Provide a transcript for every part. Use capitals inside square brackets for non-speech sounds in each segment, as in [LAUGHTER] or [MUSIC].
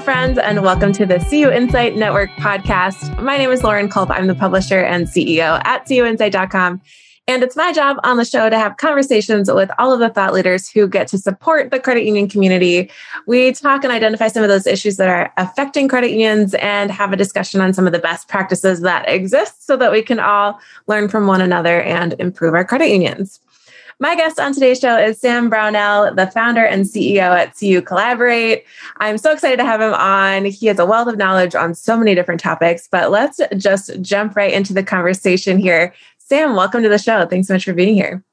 friends, and welcome to the CU Insight Network podcast. My name is Lauren Culp. I'm the publisher and CEO at cuinsight.com. And it's my job on the show to have conversations with all of the thought leaders who get to support the credit union community. We talk and identify some of those issues that are affecting credit unions and have a discussion on some of the best practices that exist so that we can all learn from one another and improve our credit unions. My guest on today's show is Sam Brownell, the founder and CEO at CU Collaborate. I'm so excited to have him on. He has a wealth of knowledge on so many different topics, but let's just jump right into the conversation here. Sam, welcome to the show. Thanks so much for being here.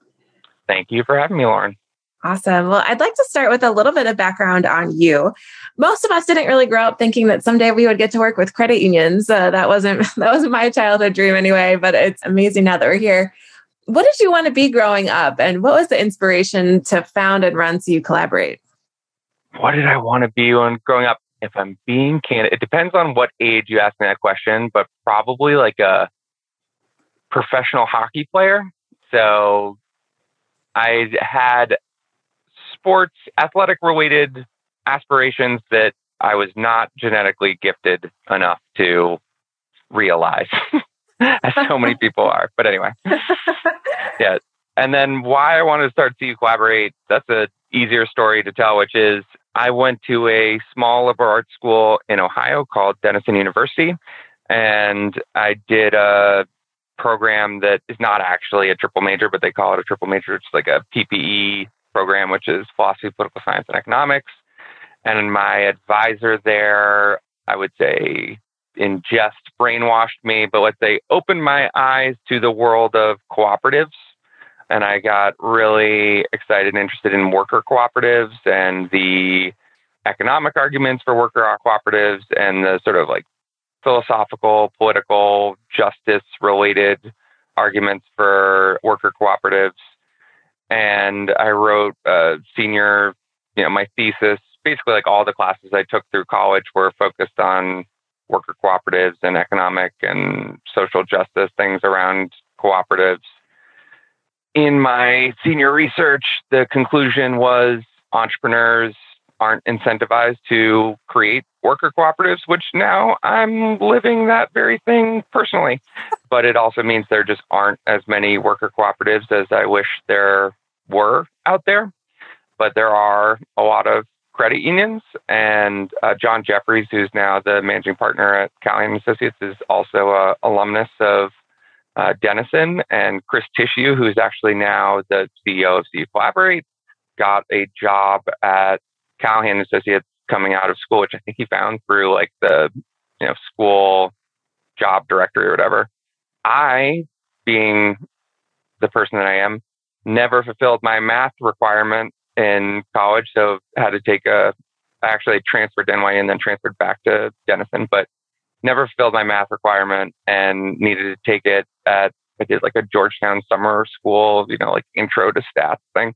Thank you for having me, Lauren. Awesome. Well, I'd like to start with a little bit of background on you. Most of us didn't really grow up thinking that someday we would get to work with credit unions. Uh, that wasn't [LAUGHS] that wasn't my childhood dream anyway. But it's amazing now that we're here what did you want to be growing up and what was the inspiration to found and run CU Collaborate? What did I want to be when growing up? If I'm being candid, it depends on what age you ask me that question, but probably like a professional hockey player. So I had sports, athletic related aspirations that I was not genetically gifted enough to realize. [LAUGHS] [LAUGHS] as so many people are. But anyway, [LAUGHS] yeah. And then why I wanted to start CU Collaborate, that's a easier story to tell, which is I went to a small liberal arts school in Ohio called Denison University. And I did a program that is not actually a triple major, but they call it a triple major. It's like a PPE program, which is philosophy, political science, and economics. And my advisor there, I would say in just brainwashed me, but what they opened my eyes to the world of cooperatives. And I got really excited and interested in worker cooperatives and the economic arguments for worker cooperatives and the sort of like philosophical, political, justice related arguments for worker cooperatives. And I wrote a senior, you know, my thesis, basically like all the classes I took through college were focused on worker cooperatives and economic and social justice things around cooperatives. In my senior research, the conclusion was entrepreneurs aren't incentivized to create worker cooperatives, which now I'm living that very thing personally. [LAUGHS] But it also means there just aren't as many worker cooperatives as I wish there were out there. But there are a lot of credit unions. And uh, Jon Jeffreys, who's now the managing partner at Callahan Associates, is also a alumnus of uh, Denison. And Chris Tissue, who's actually now the CEO of CU Collaborate, got a job at Callahan Associates coming out of school, which I think he found through like the you know school job directory or whatever. I, being the person that I am, never fulfilled my math requirement in college, so had to take a. I actually transferred to NYU and then transferred back to Denison, but never filled my math requirement and needed to take it at. I did like a Georgetown summer school, you know, like intro to stats thing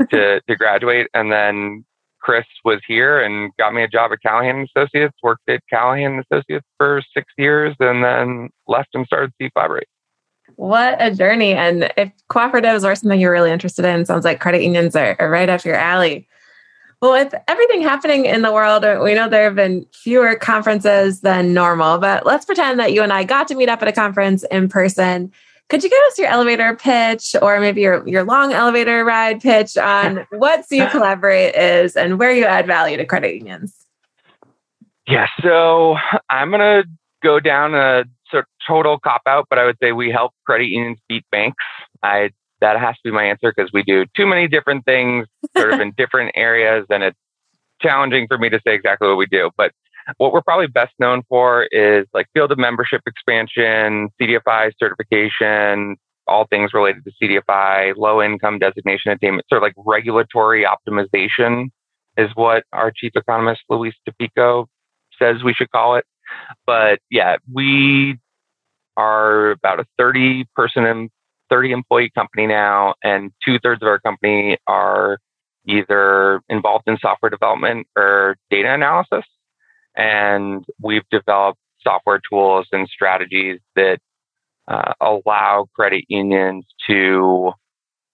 [LAUGHS] to to graduate, and then Chris was here and got me a job at Callahan Associates. Worked at Callahan Associates for six years, and then left and started CU Collaborate. What a journey. And if cooperatives are something you're really interested in, sounds like credit unions are, are right up your alley. Well, with everything happening in the world, we know there have been fewer conferences than normal, but let's pretend that you and I got to meet up at a conference in person. Could you give us your elevator pitch or maybe your, your long elevator ride pitch on [LAUGHS] what CU Collaborate is and where you add value to credit unions? Yeah, so I'm going to go down a total cop out, but I would say we help credit unions beat banks. I that has to be my answer because we do too many different things, sort of in [LAUGHS] different areas, and it's challenging for me to say exactly what we do. But what we're probably best known for is like field of membership expansion, CDFI certification, all things related to CDFI, low income designation attainment, sort of like regulatory optimization is what our chief economist Luis Tapico says we should call it. But yeah, we are about a 30 person and 30 employee company now, and two thirds of our company are either involved in software development or data analysis. And we've developed software tools and strategies that uh, allow credit unions to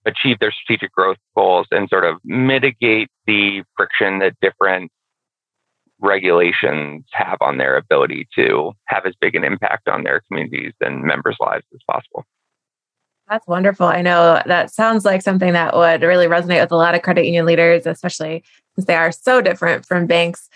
achieve their strategic growth goals and sort of mitigate the friction that different regulations have on their ability to have as big an impact on their communities and members' lives as possible. That's wonderful. I know that sounds like something that would really resonate with a lot of credit union leaders, especially since they are so different from banks.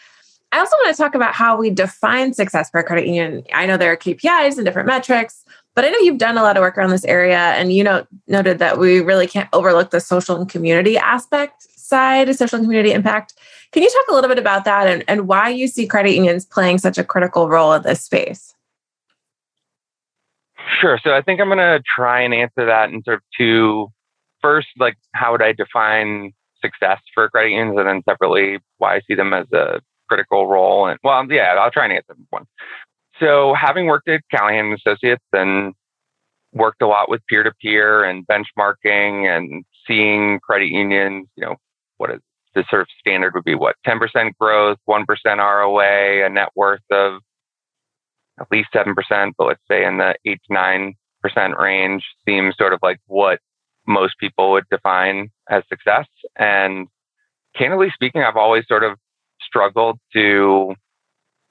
I also want to talk about how we define success for a credit union. I know there are KPIs and different metrics, but I know you've done a lot of work around this area and you know noted that we really can't overlook the social and community aspect side, of social and community impact. Can you talk a little bit about that and, and why you see credit unions playing such a critical role in this space? Sure. So I think I'm going to try and answer that in sort of two. First, like how would I define success for credit unions, and then separately why I see them as a critical role. And well, um, yeah, I'll try and answer one. So having worked at Callahan Associates and worked a lot with peer to peer and benchmarking and seeing credit unions, you know, what is the sort of standard would be what 10% growth, 1% ROA, a net worth of at least 7%, but let's say in the 8 to 9% range seems sort of like what most people would define as success. And candidly speaking, I've always sort of struggled to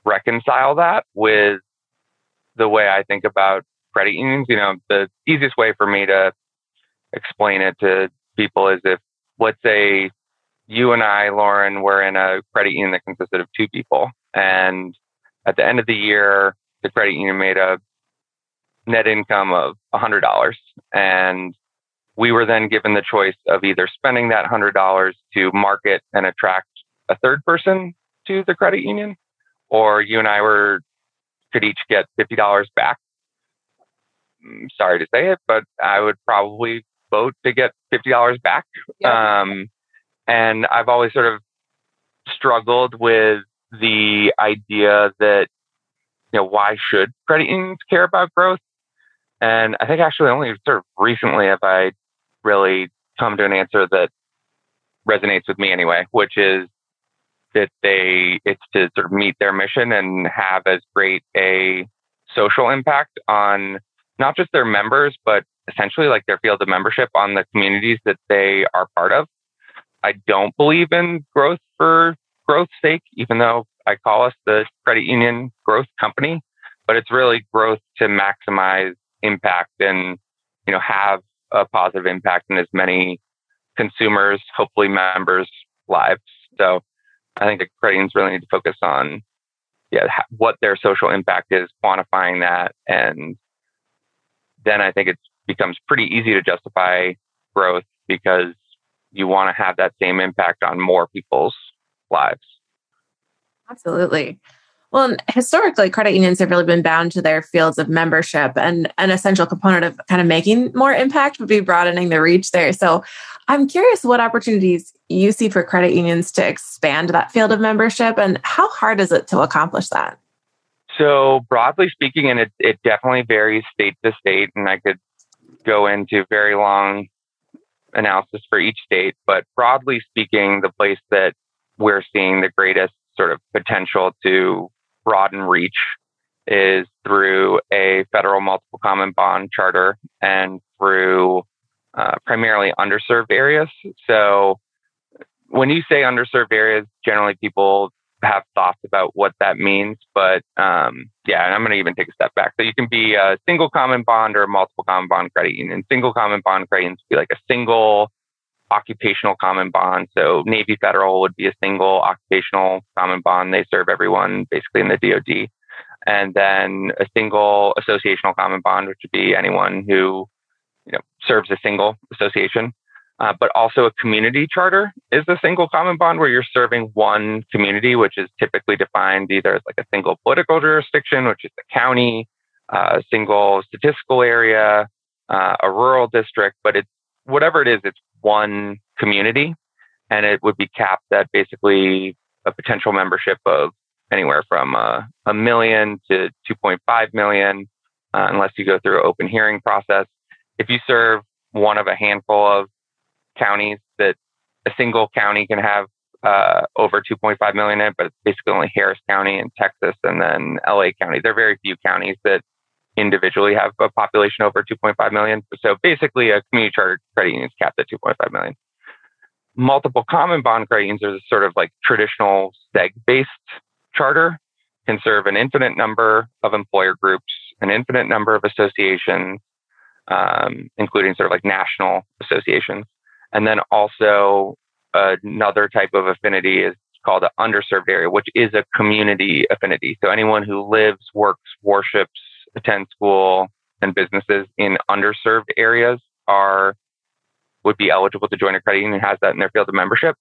reconcile that with the way I think about credit unions. You know, the easiest way for me to explain it to people is if, let's say, you and I, Lauren, were in a credit union that consisted of two people. And at the end of the year, the credit union made a net income of $100. And we were then given the choice of either spending that $100 to market and attract a third person to the credit union, or you and I were could each get $50 back. I'm mm, sorry to say it, but I would probably vote to get $50 back. Yeah. Um, and I've always sort of struggled with the idea that, you know, why should credit unions care about growth? And I think actually only sort of recently have I really come to an answer that resonates with me anyway, which is that they, it's to sort of meet their mission and have as great a social impact on not just their members, but essentially like their field of membership on the communities that they are part of. I don't believe in growth for growth's sake, even though I call us the credit union growth company, but it's really growth to maximize impact and, you know, have a positive impact in as many consumers, hopefully members' lives. So I think the credit unions really need to focus on, yeah, what their social impact is, quantifying that, and then I think it becomes pretty easy to justify growth because you want to have that same impact on more people's lives. Absolutely. Well, historically, credit unions have really been bound to their fields of membership, and an essential component of kind of making more impact would be broadening the reach there. So, I'm curious what opportunities you see for credit unions to expand that field of membership, and how hard is it to accomplish that? So, broadly speaking, and it, it definitely varies state to state, and I could go into very long analysis for each state, but broadly speaking, the place that we're seeing the greatest sort of potential to broaden reach is through a federal multiple common bond charter and through uh, primarily underserved areas. So when you say underserved areas, generally people have thoughts about what that means. But um, yeah, and I'm going to even take a step back. So you can be a single common bond or a multiple common bond credit union. Single common bond credit unions would be like a single occupational common bond. So Navy Federal would be a single occupational common bond. They serve everyone basically in the DoD. And then a single associational common bond, which would be anyone who you know serves a single association. Uh, but also a community charter is a single common bond where you're serving one community, which is typically defined either as like a single political jurisdiction, which is the county, uh, a single statistical area, uh, a rural district, but it's whatever it is, it's one community and it would be capped at basically a potential membership of anywhere from uh, a million to 2.5 million, uh, unless you go through an open hearing process. If you serve one of a handful of counties that a single county can have uh, over 2.5 million in it, but it's basically only Harris County and Texas and then LA County. There are very few counties that individually have a population over 2.5 million. So basically, a community charter credit union is capped at 2.5 million. Multiple common bond credit unions are sort of like traditional seg based charter can serve an infinite number of employer groups, an infinite number of associations, um, including sort of like national associations. And then also another type of affinity is called an underserved area, which is a community affinity. So anyone who lives, works, worships, attends school, and businesses in underserved areas are would be eligible to join a credit union has that in their field of membership.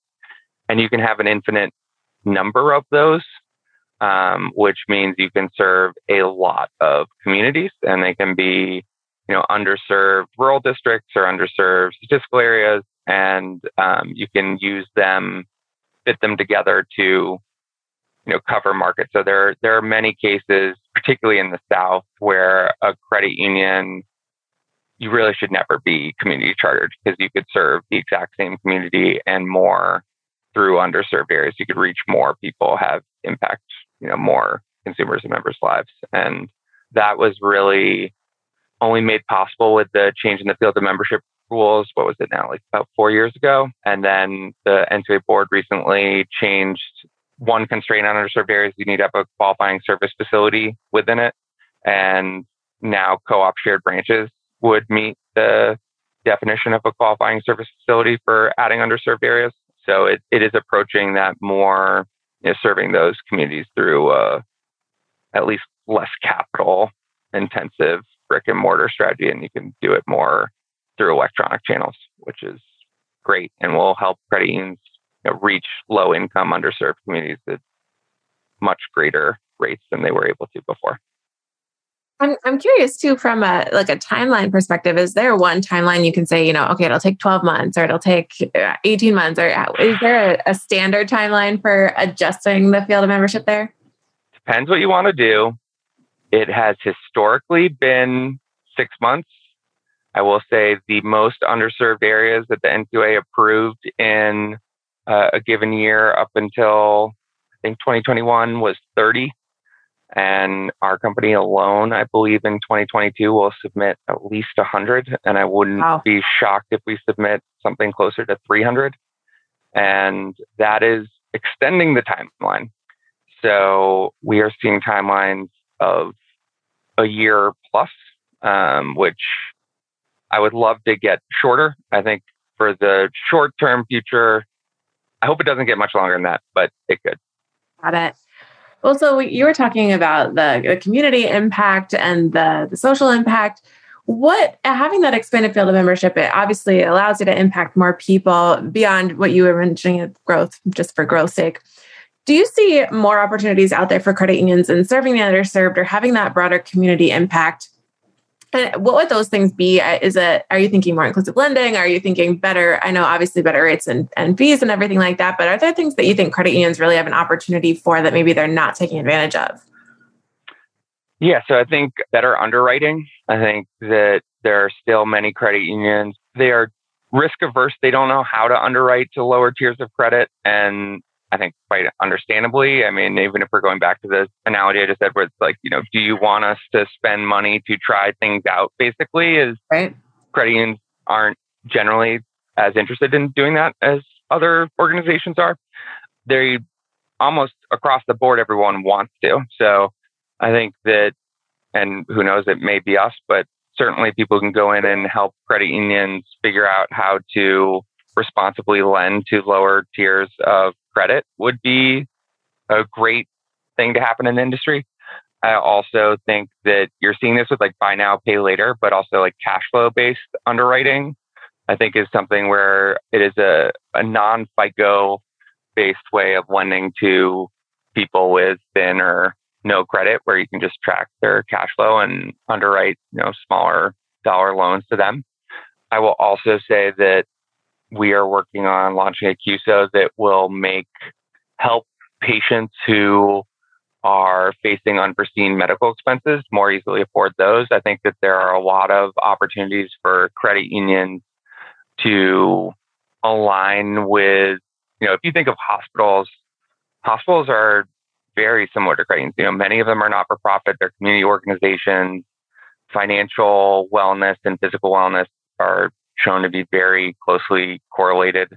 And you can have an infinite number of those, um, which means you can serve a lot of communities and they can be, you know, underserved rural districts or underserved statistical areas. And um, you can use them, fit them together to, you know, cover markets. So there, there are many cases, particularly in the South, where a credit union you really should never be community chartered because you could serve the exact same community and more through underserved areas. You could reach more people, have impact, you know, more consumers and members' lives. And that was really only made possible with the change in the field of membership rules. What was it now? Like about four years ago. And then the NCUA board recently changed one constraint on underserved areas. You need to have a qualifying service facility within it. And now co-op shared branches would meet the definition of a qualifying service facility for adding underserved areas. So it, it is approaching that more, you know, serving those communities through uh, at least less capital intensive brick and mortar strategy. And you can do it more through electronic channels, which is great and will help credit unions you know, reach low income underserved communities at much greater rates than they were able to before. I'm I'm curious too from a like a timeline perspective. Is there one timeline you can say, you know, okay, it'll take 12 months or it'll take uh, 18 months, or uh, is there a, a standard timeline for adjusting the field of membership there? Depends what you want to do. It has historically been six months. I will say the most underserved areas that the NCUA approved in uh, a given year up until I think 2021 was 30. And our company alone, I believe in 2022 will submit at least 100. And I wouldn't wow. be shocked if we submit something closer to 300. And that is extending the timeline. So we are seeing timelines of a year plus, um, which I would love to get shorter. I think for the short term future, I hope it doesn't get much longer than that, but it could. Got it. Well, so you were talking about the, the community impact and the, the social impact. What having that expanded field of membership, it obviously allows you to impact more people beyond what you were mentioning growth, just for growth's sake. Do you see more opportunities out there for credit unions in serving the underserved or having that broader community impact and what would those things be? Is it, are you thinking more inclusive lending? Are you thinking better? I know obviously better rates and, and fees and everything like that, but are there things that you think credit unions really have an opportunity for that maybe they're not taking advantage of? Yeah, so I think better underwriting. I think that there are still many credit unions. They are risk averse. They don't know how to underwrite to lower tiers of credit. And I think quite understandably. I mean, even if we're going back to the analogy I just said, where it's like, you know, do you want us to spend money to try things out? Basically, is right. credit unions aren't generally as interested in doing that as other organizations are. They almost across the board, everyone wants to. So I think that, and who knows, it may be us, but certainly people can go in and help credit unions figure out how to responsibly lend to lower tiers of credit would be a great thing to happen in the industry. I also think that you're seeing this with like buy now, pay later, but also like cash flow based underwriting, I think is something where it is a, a non FICO based way of lending to people with thin or no credit where you can just track their cash flow and underwrite, you know, smaller dollar loans to them. I will also say that we are working on launching a QSO that will make help patients who are facing unforeseen medical expenses more easily afford those. I think that there are a lot of opportunities for credit unions to align with, you know, if you think of hospitals, hospitals are very similar to credit unions. You know, many of them are not for profit, they're community organizations. Financial wellness and physical wellness are shown to be very closely correlated.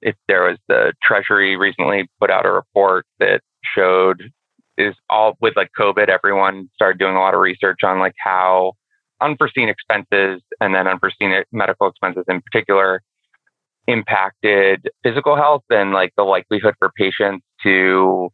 If there was the Treasury recently put out a report that showed is all with like COVID, everyone started doing a lot of research on like how unforeseen expenses and then unforeseen medical expenses in particular impacted physical health and like the likelihood for patients to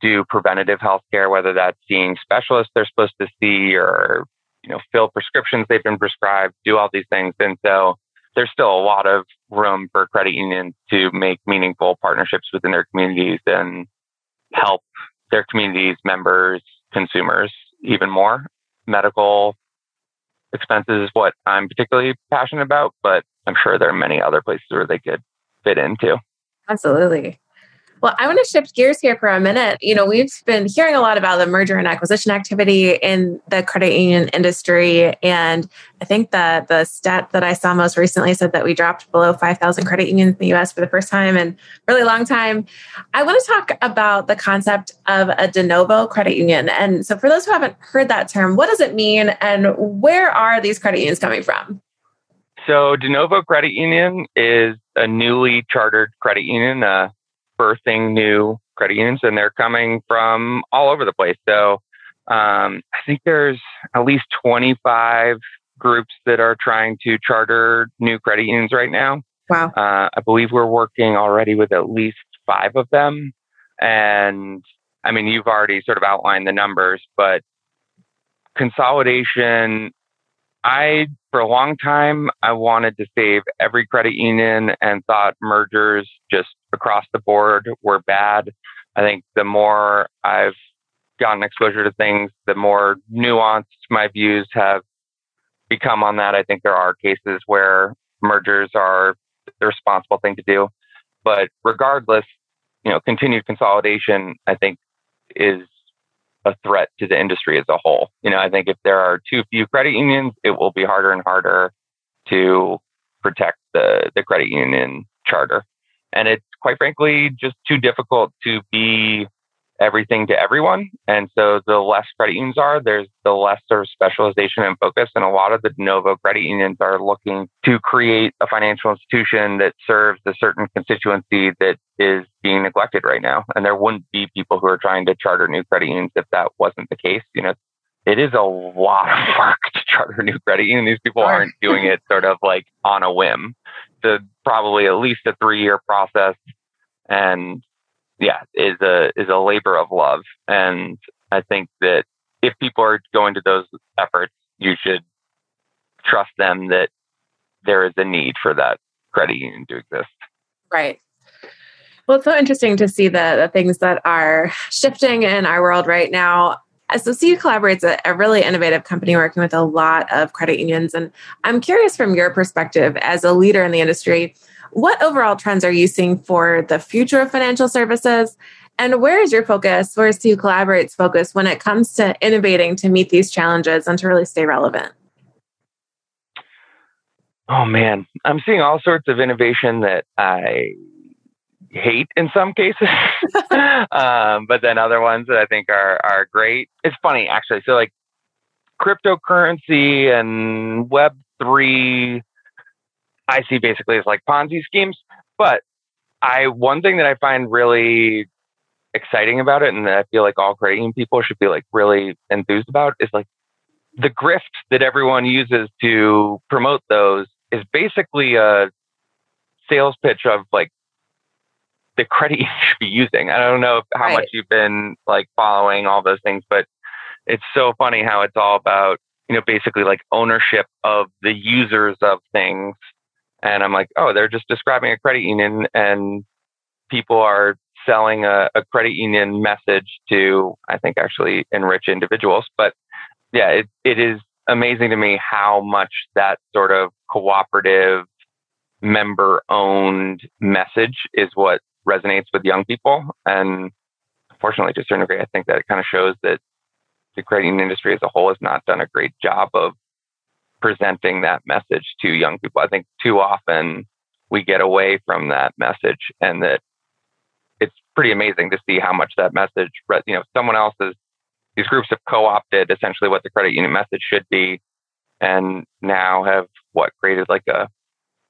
do preventative health care, whether that's seeing specialists they're supposed to see or, you know, fill prescriptions they've been prescribed, do all these things. And so there's still a lot of room for credit unions to make meaningful partnerships within their communities and help their communities, members, consumers even more. Medical expenses is what I'm particularly passionate about, but I'm sure there are many other places where they could fit into. Absolutely. Well, I want to shift gears here for a minute. You know, we've been hearing a lot about the merger and acquisition activity in the credit union industry. And I think that the stat that I saw most recently said that we dropped below 5,000 credit unions in the US for the first time in a really long time. I want to talk about the concept of a de novo credit union. And so, for those who haven't heard that term, what does it mean and where are these credit unions coming from? So, de novo credit union is a newly chartered credit union. Uh, birthing new credit unions, and they're coming from all over the place. So um, I think there's at least 25 groups that are trying to charter new credit unions right now. Wow. Uh, I believe we're working already with at least five of them. And I mean, you've already sort of outlined the numbers, but consolidation I, for a long time, I wanted to save every credit union and thought mergers just across the board were bad. I think the more I've gotten exposure to things, the more nuanced my views have become on that. I think there are cases where mergers are the responsible thing to do. But regardless, you know, continued consolidation, I think, is a threat to the industry as a whole. You know, I think if there are too few credit unions, it will be harder and harder to protect the, the credit union charter. And it's quite frankly just too difficult to be everything to everyone. And so the less credit unions are, there's the less sort of specialization and focus. And a lot of the de novo credit unions are looking to create a financial institution that serves a certain constituency that is being neglected right now. And there wouldn't be people who are trying to charter new credit unions if that wasn't the case. You know, it is a lot of [LAUGHS] work to charter new credit union. These people aren't doing it sort of like on a whim. It's probably at least a three year process. And yeah, is a is a labor of love. And I think that if people are going to those efforts, you should trust them that there is a need for that credit union to exist. Right. Well, it's so interesting to see the, the things that are shifting in our world right now. So, CU Collaborate's a, a really innovative company working with a lot of credit unions. And I'm curious from your perspective as a leader in the industry, what overall trends are you seeing for the future of financial services? And where is your focus? Where is CU Collaborate's focus when it comes to innovating to meet these challenges and to really stay relevant? Oh man, I'm seeing all sorts of innovation that I hate in some cases, [LAUGHS] um, but then other ones that I think are are great. It's funny actually. So like cryptocurrency and Web three I see basically as like Ponzi schemes. But I one thing that I find really exciting about it, and that I feel like all credit union people should be like really enthused about, is like the grift that everyone uses to promote those is basically a sales pitch of like the credit [LAUGHS] you should be using. I don't know how right. much you've been like following all those things, but it's so funny how it's all about, you know, basically like ownership of the users of things and I'm like, oh, they're just describing a credit union and people are selling a, a credit union message to, I think, actually enrich individuals. But yeah, it, it is amazing to me how much that sort of cooperative, member owned message is what resonates with young people. And unfortunately, to a certain degree, I think that it kind of shows that the credit union industry as a whole has not done a great job of presenting that message to young people. I think too often we get away from that message and that it's pretty amazing to see how much that message, you know, someone else's, these groups have co-opted essentially what the credit union message should be and now have what created like a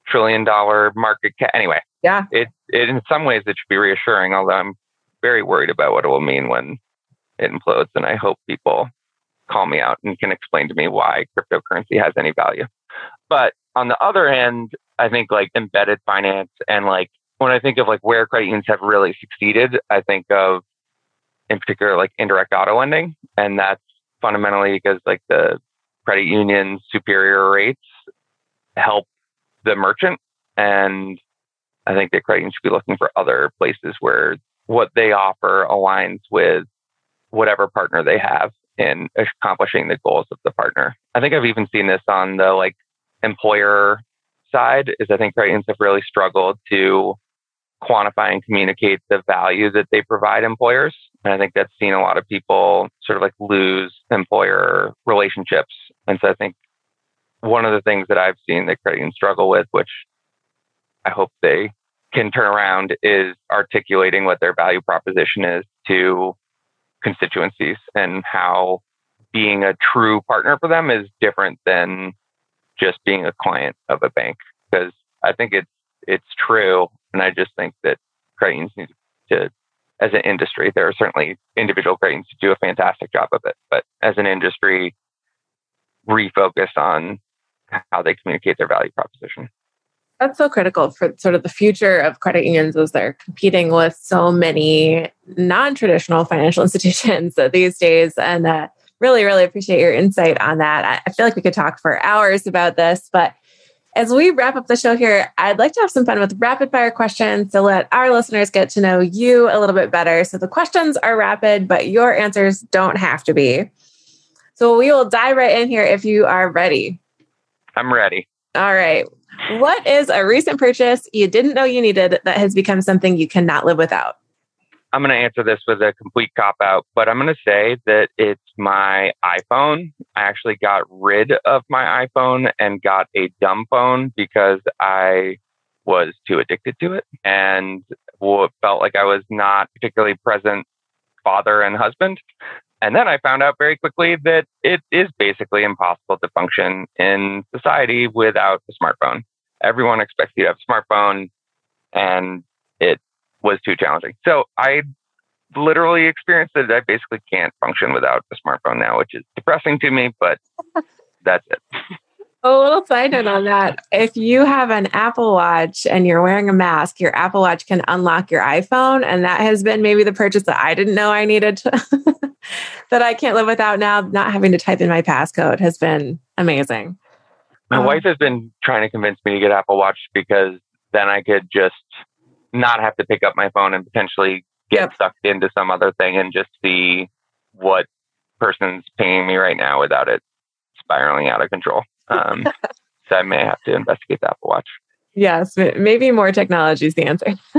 trillion dollar market cap. Anyway, yeah, it, it, in some ways it should be reassuring, although I'm very worried about what it will mean when it implodes. And I hope people call me out and can explain to me why cryptocurrency has any value. But on the other hand, I think like embedded finance and like when I think of like where credit unions have really succeeded, I think of in particular like indirect auto lending. And that's fundamentally because like the credit union's superior rates help the merchant. And I think that credit unions should be looking for other places where what they offer aligns with whatever partner they have in accomplishing the goals of the partner. I think I've even seen this on the like employer side is I think credit have really struggled to quantify and communicate the value that they provide employers. And I think that's seen a lot of people sort of like lose employer relationships. And so I think one of the things that I've seen that credit unions struggle with, which I hope they can turn around, is articulating what their value proposition is to constituencies and how being a true partner for them is different than just being a client of a bank. Because I think it's it's true, and I just think that credit unions need to, as an industry, there are certainly individual credit unions do a fantastic job of it, but as an industry, refocus on how they communicate their value proposition. That's so critical for sort of the future of credit unions as they're competing with so many non-traditional financial [LAUGHS] institutions these days. And uh, really, really appreciate your insight on that. I feel like we could talk for hours about this, but as we wrap up the show here, I'd like to have some fun with rapid fire questions to let our listeners get to know you a little bit better. So the questions are rapid, but your answers don't have to be. So we will dive right in here if you are ready. I'm ready. All right. What is a recent purchase you didn't know you needed that has become something you cannot live without? I'm going to answer this with a complete cop out, but I'm going to say that it's my iPhone. I actually got rid of my iPhone and got a dumb phone because I was too addicted to it and felt like I was not particularly present father and husband. And then I found out very quickly that it is basically impossible to function in society without a smartphone. Everyone expects you to have a smartphone and it was too challenging. So I literally experienced that I basically can't function without a smartphone now, which is depressing to me, but [LAUGHS] that's it. A little side note on that. If you have an Apple Watch and you're wearing a mask, your Apple Watch can unlock your iPhone. And that has been maybe the purchase that I didn't know I needed to, [LAUGHS] that I can't live without now. Not having to type in my passcode has been amazing. My um, wife has been trying to convince me to get Apple Watch because then I could just not have to pick up my phone and potentially get yep. sucked into some other thing and just see what person's pinging me right now without it spiraling out of control. Um, so I may have to investigate the Apple Watch. Yes, maybe more technology is the answer. [LAUGHS]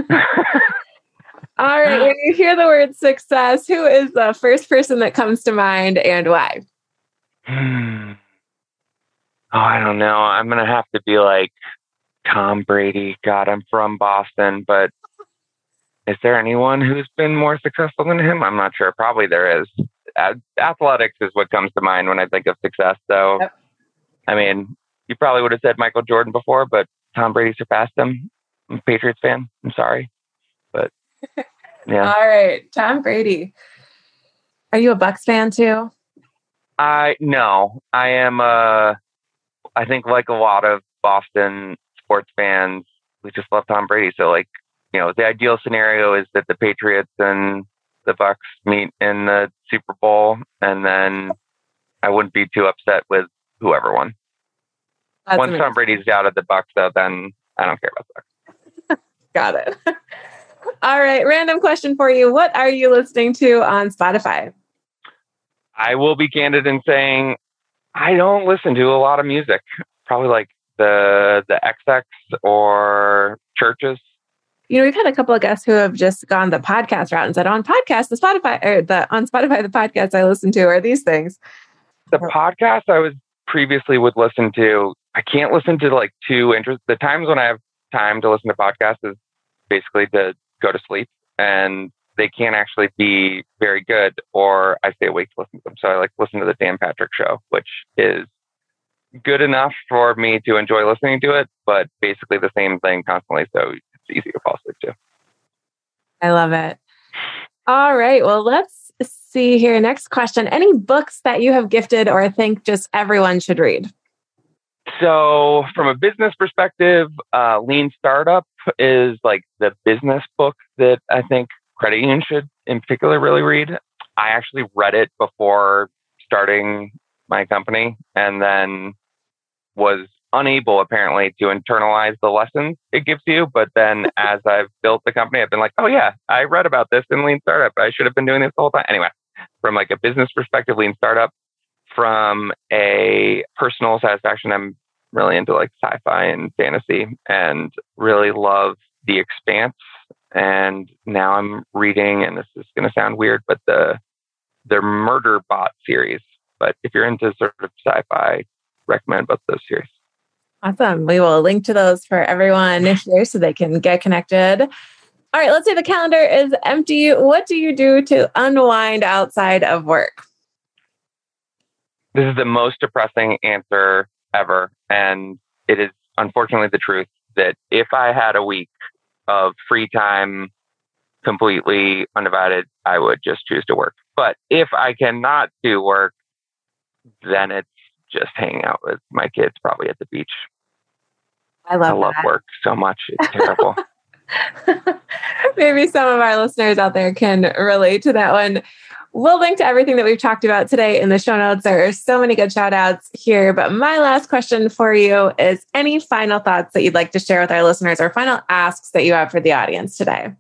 All right. When you hear the word success, who is the first person that comes to mind and why? [SIGHS] oh, I don't know. I'm going to have to be like Tom Brady. God, I'm from Boston, but is there anyone who's been more successful than him? I'm not sure. Probably there is. Athletics is what comes to mind when I think of success. So, yep. I mean, you probably would have said Michael Jordan before, but Tom Brady surpassed him. I'm a Patriots fan. I'm sorry, but [LAUGHS] yeah. All right, Tom Brady. Are you a Bucs fan too? I no, I am. Uh, I think like a lot of Boston sports fans, we just love Tom Brady. So like, you know, the ideal scenario is that the Patriots and the Bucs meet in the Super Bowl, and then I wouldn't be too upset with whoever won. That's Once amazing. Tom Brady's out of the Bucs, though, then I don't care about the Bucs. [LAUGHS] Got it. [LAUGHS] All right, random question for you. What are you listening to on Spotify? I will be candid in saying I don't listen to a lot of music. Probably like the the XX or CHVRCHES. You know, we've had a couple of guests who have just gone the podcast route and said, on podcast, the Spotify or the on Spotify, the podcast I listen to are these things. The podcast I was previously would listen to, I can't listen to like two interest the times when I have time to listen to podcasts is basically to go to sleep and they can't actually be very good or I stay awake to listen to them. So I like listen to the Dan Patrick show, which is good enough for me to enjoy listening to it, but basically the same thing constantly. So it's easy to fall asleep to. I love it. All right. Well, let's see here. Next question. Any books that you have gifted or think just everyone should read? So, from a business perspective, uh, Lean Startup is like the business book that I think credit unions should, in particular, really read. I actually read it before starting my company and then was unable apparently to internalize the lessons it gives you. But then [LAUGHS] as I've built the company, I've been like, oh yeah, I read about this in Lean Startup. I should have been doing this the whole time. Anyway, from like a business perspective, Lean Startup. From a personal satisfaction, I'm really into like sci-fi and fantasy and really love The Expanse. And now I'm reading, and this is going to sound weird, but the the Murderbot series. But if you're into sort of sci-fi, recommend both those series. Awesome. We will link to those for everyone here so they can get connected. All right, let's say the calendar is empty. What do you do to unwind outside of work? This is the most depressing answer ever. And it is unfortunately the truth that if I had a week of free time completely undivided, I would just choose to work. But if I cannot do work, then it's just hanging out with my kids, probably at the beach. I love I love that. work so much. It's terrible. [LAUGHS] Maybe some of our listeners out there can relate to that one. We'll link to everything that we've talked about today in the show notes. There are so many good shout outs here. But my last question for you is any final thoughts that you'd like to share with our listeners or final asks that you have for the audience today?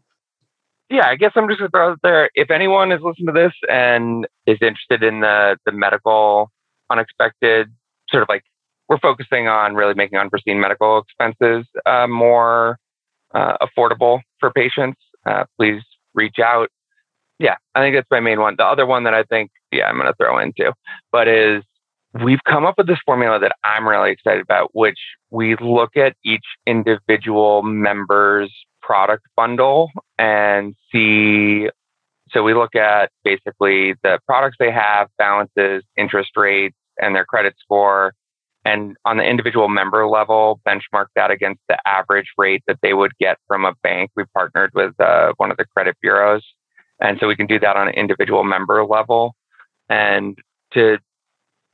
yeah, I guess I'm just going to throw out there. If anyone is listening to this and is interested in the, the medical unexpected sort of like we're focusing on really making unforeseen medical expenses uh, more uh, affordable for patients, uh, please reach out. Yeah, I think that's my main one. The other one that I think, yeah, I'm going to throw into, but is we've come up with this formula that I'm really excited about, which we look at each individual member's product bundle and see. So we look at basically the products they have, balances, interest rates, and their credit score. And on the individual member level, benchmark that against the average rate that they would get from a bank. We partnered with uh, one of the credit bureaus. And so we can do that on an individual member level. And to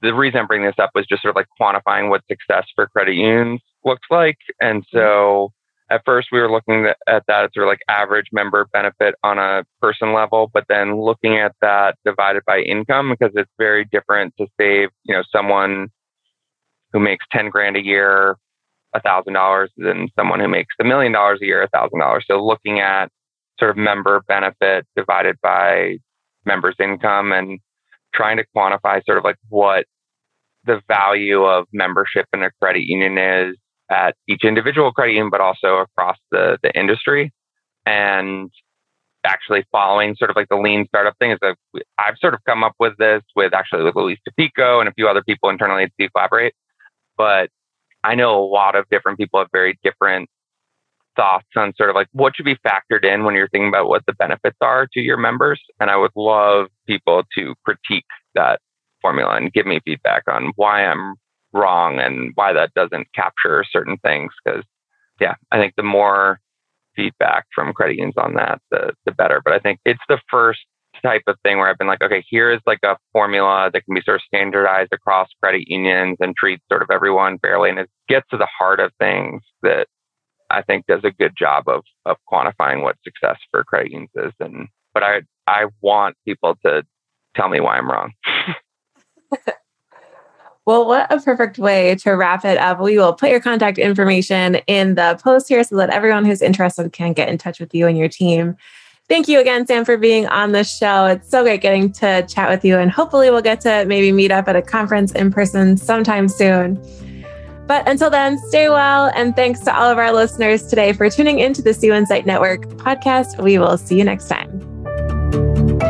the reason I'm bringing this up was just sort of like quantifying what success for credit unions looks like. And so at first we were looking at that as sort of like average member benefit on a person level, but then looking at that divided by income because it's very different to save, you know, someone who makes 10 grand a year, a thousand dollars than someone who makes a million dollars a year, a thousand dollars. So looking at sort of member benefit divided by members income and trying to quantify sort of like what the value of membership in a credit union is at each individual credit union, but also across the, the industry. And actually following sort of like the lean startup thing is that I've sort of come up with this with actually with Luis Tapico and a few other people internally at Collaborate. But I know a lot of different people have very different thoughts on sort of like what should be factored in when you're thinking about what the benefits are to your members. And I would love people to critique that formula and give me feedback on why I'm wrong and why that doesn't capture certain things. Because, yeah, I think the more feedback from credit unions on that, the, the better. But I think it's the first type of thing where I've been like, okay, here is like a formula that can be sort of standardized across credit unions and treat sort of everyone fairly. And it gets to the heart of things that I think does a good job of of quantifying what success for credit unions is. And but I I want people to tell me why I'm wrong. [LAUGHS] Well, what a perfect way to wrap it up. We will put your contact information in the post here so that everyone who's interested can get in touch with you and your team. Thank you again, Sam, for being on the show. It's so great getting to chat with you, and hopefully, we'll get to maybe meet up at a conference in person sometime soon. But until then, stay well. And thanks to all of our listeners today for tuning into the CU Insight Network podcast. We will see you next time.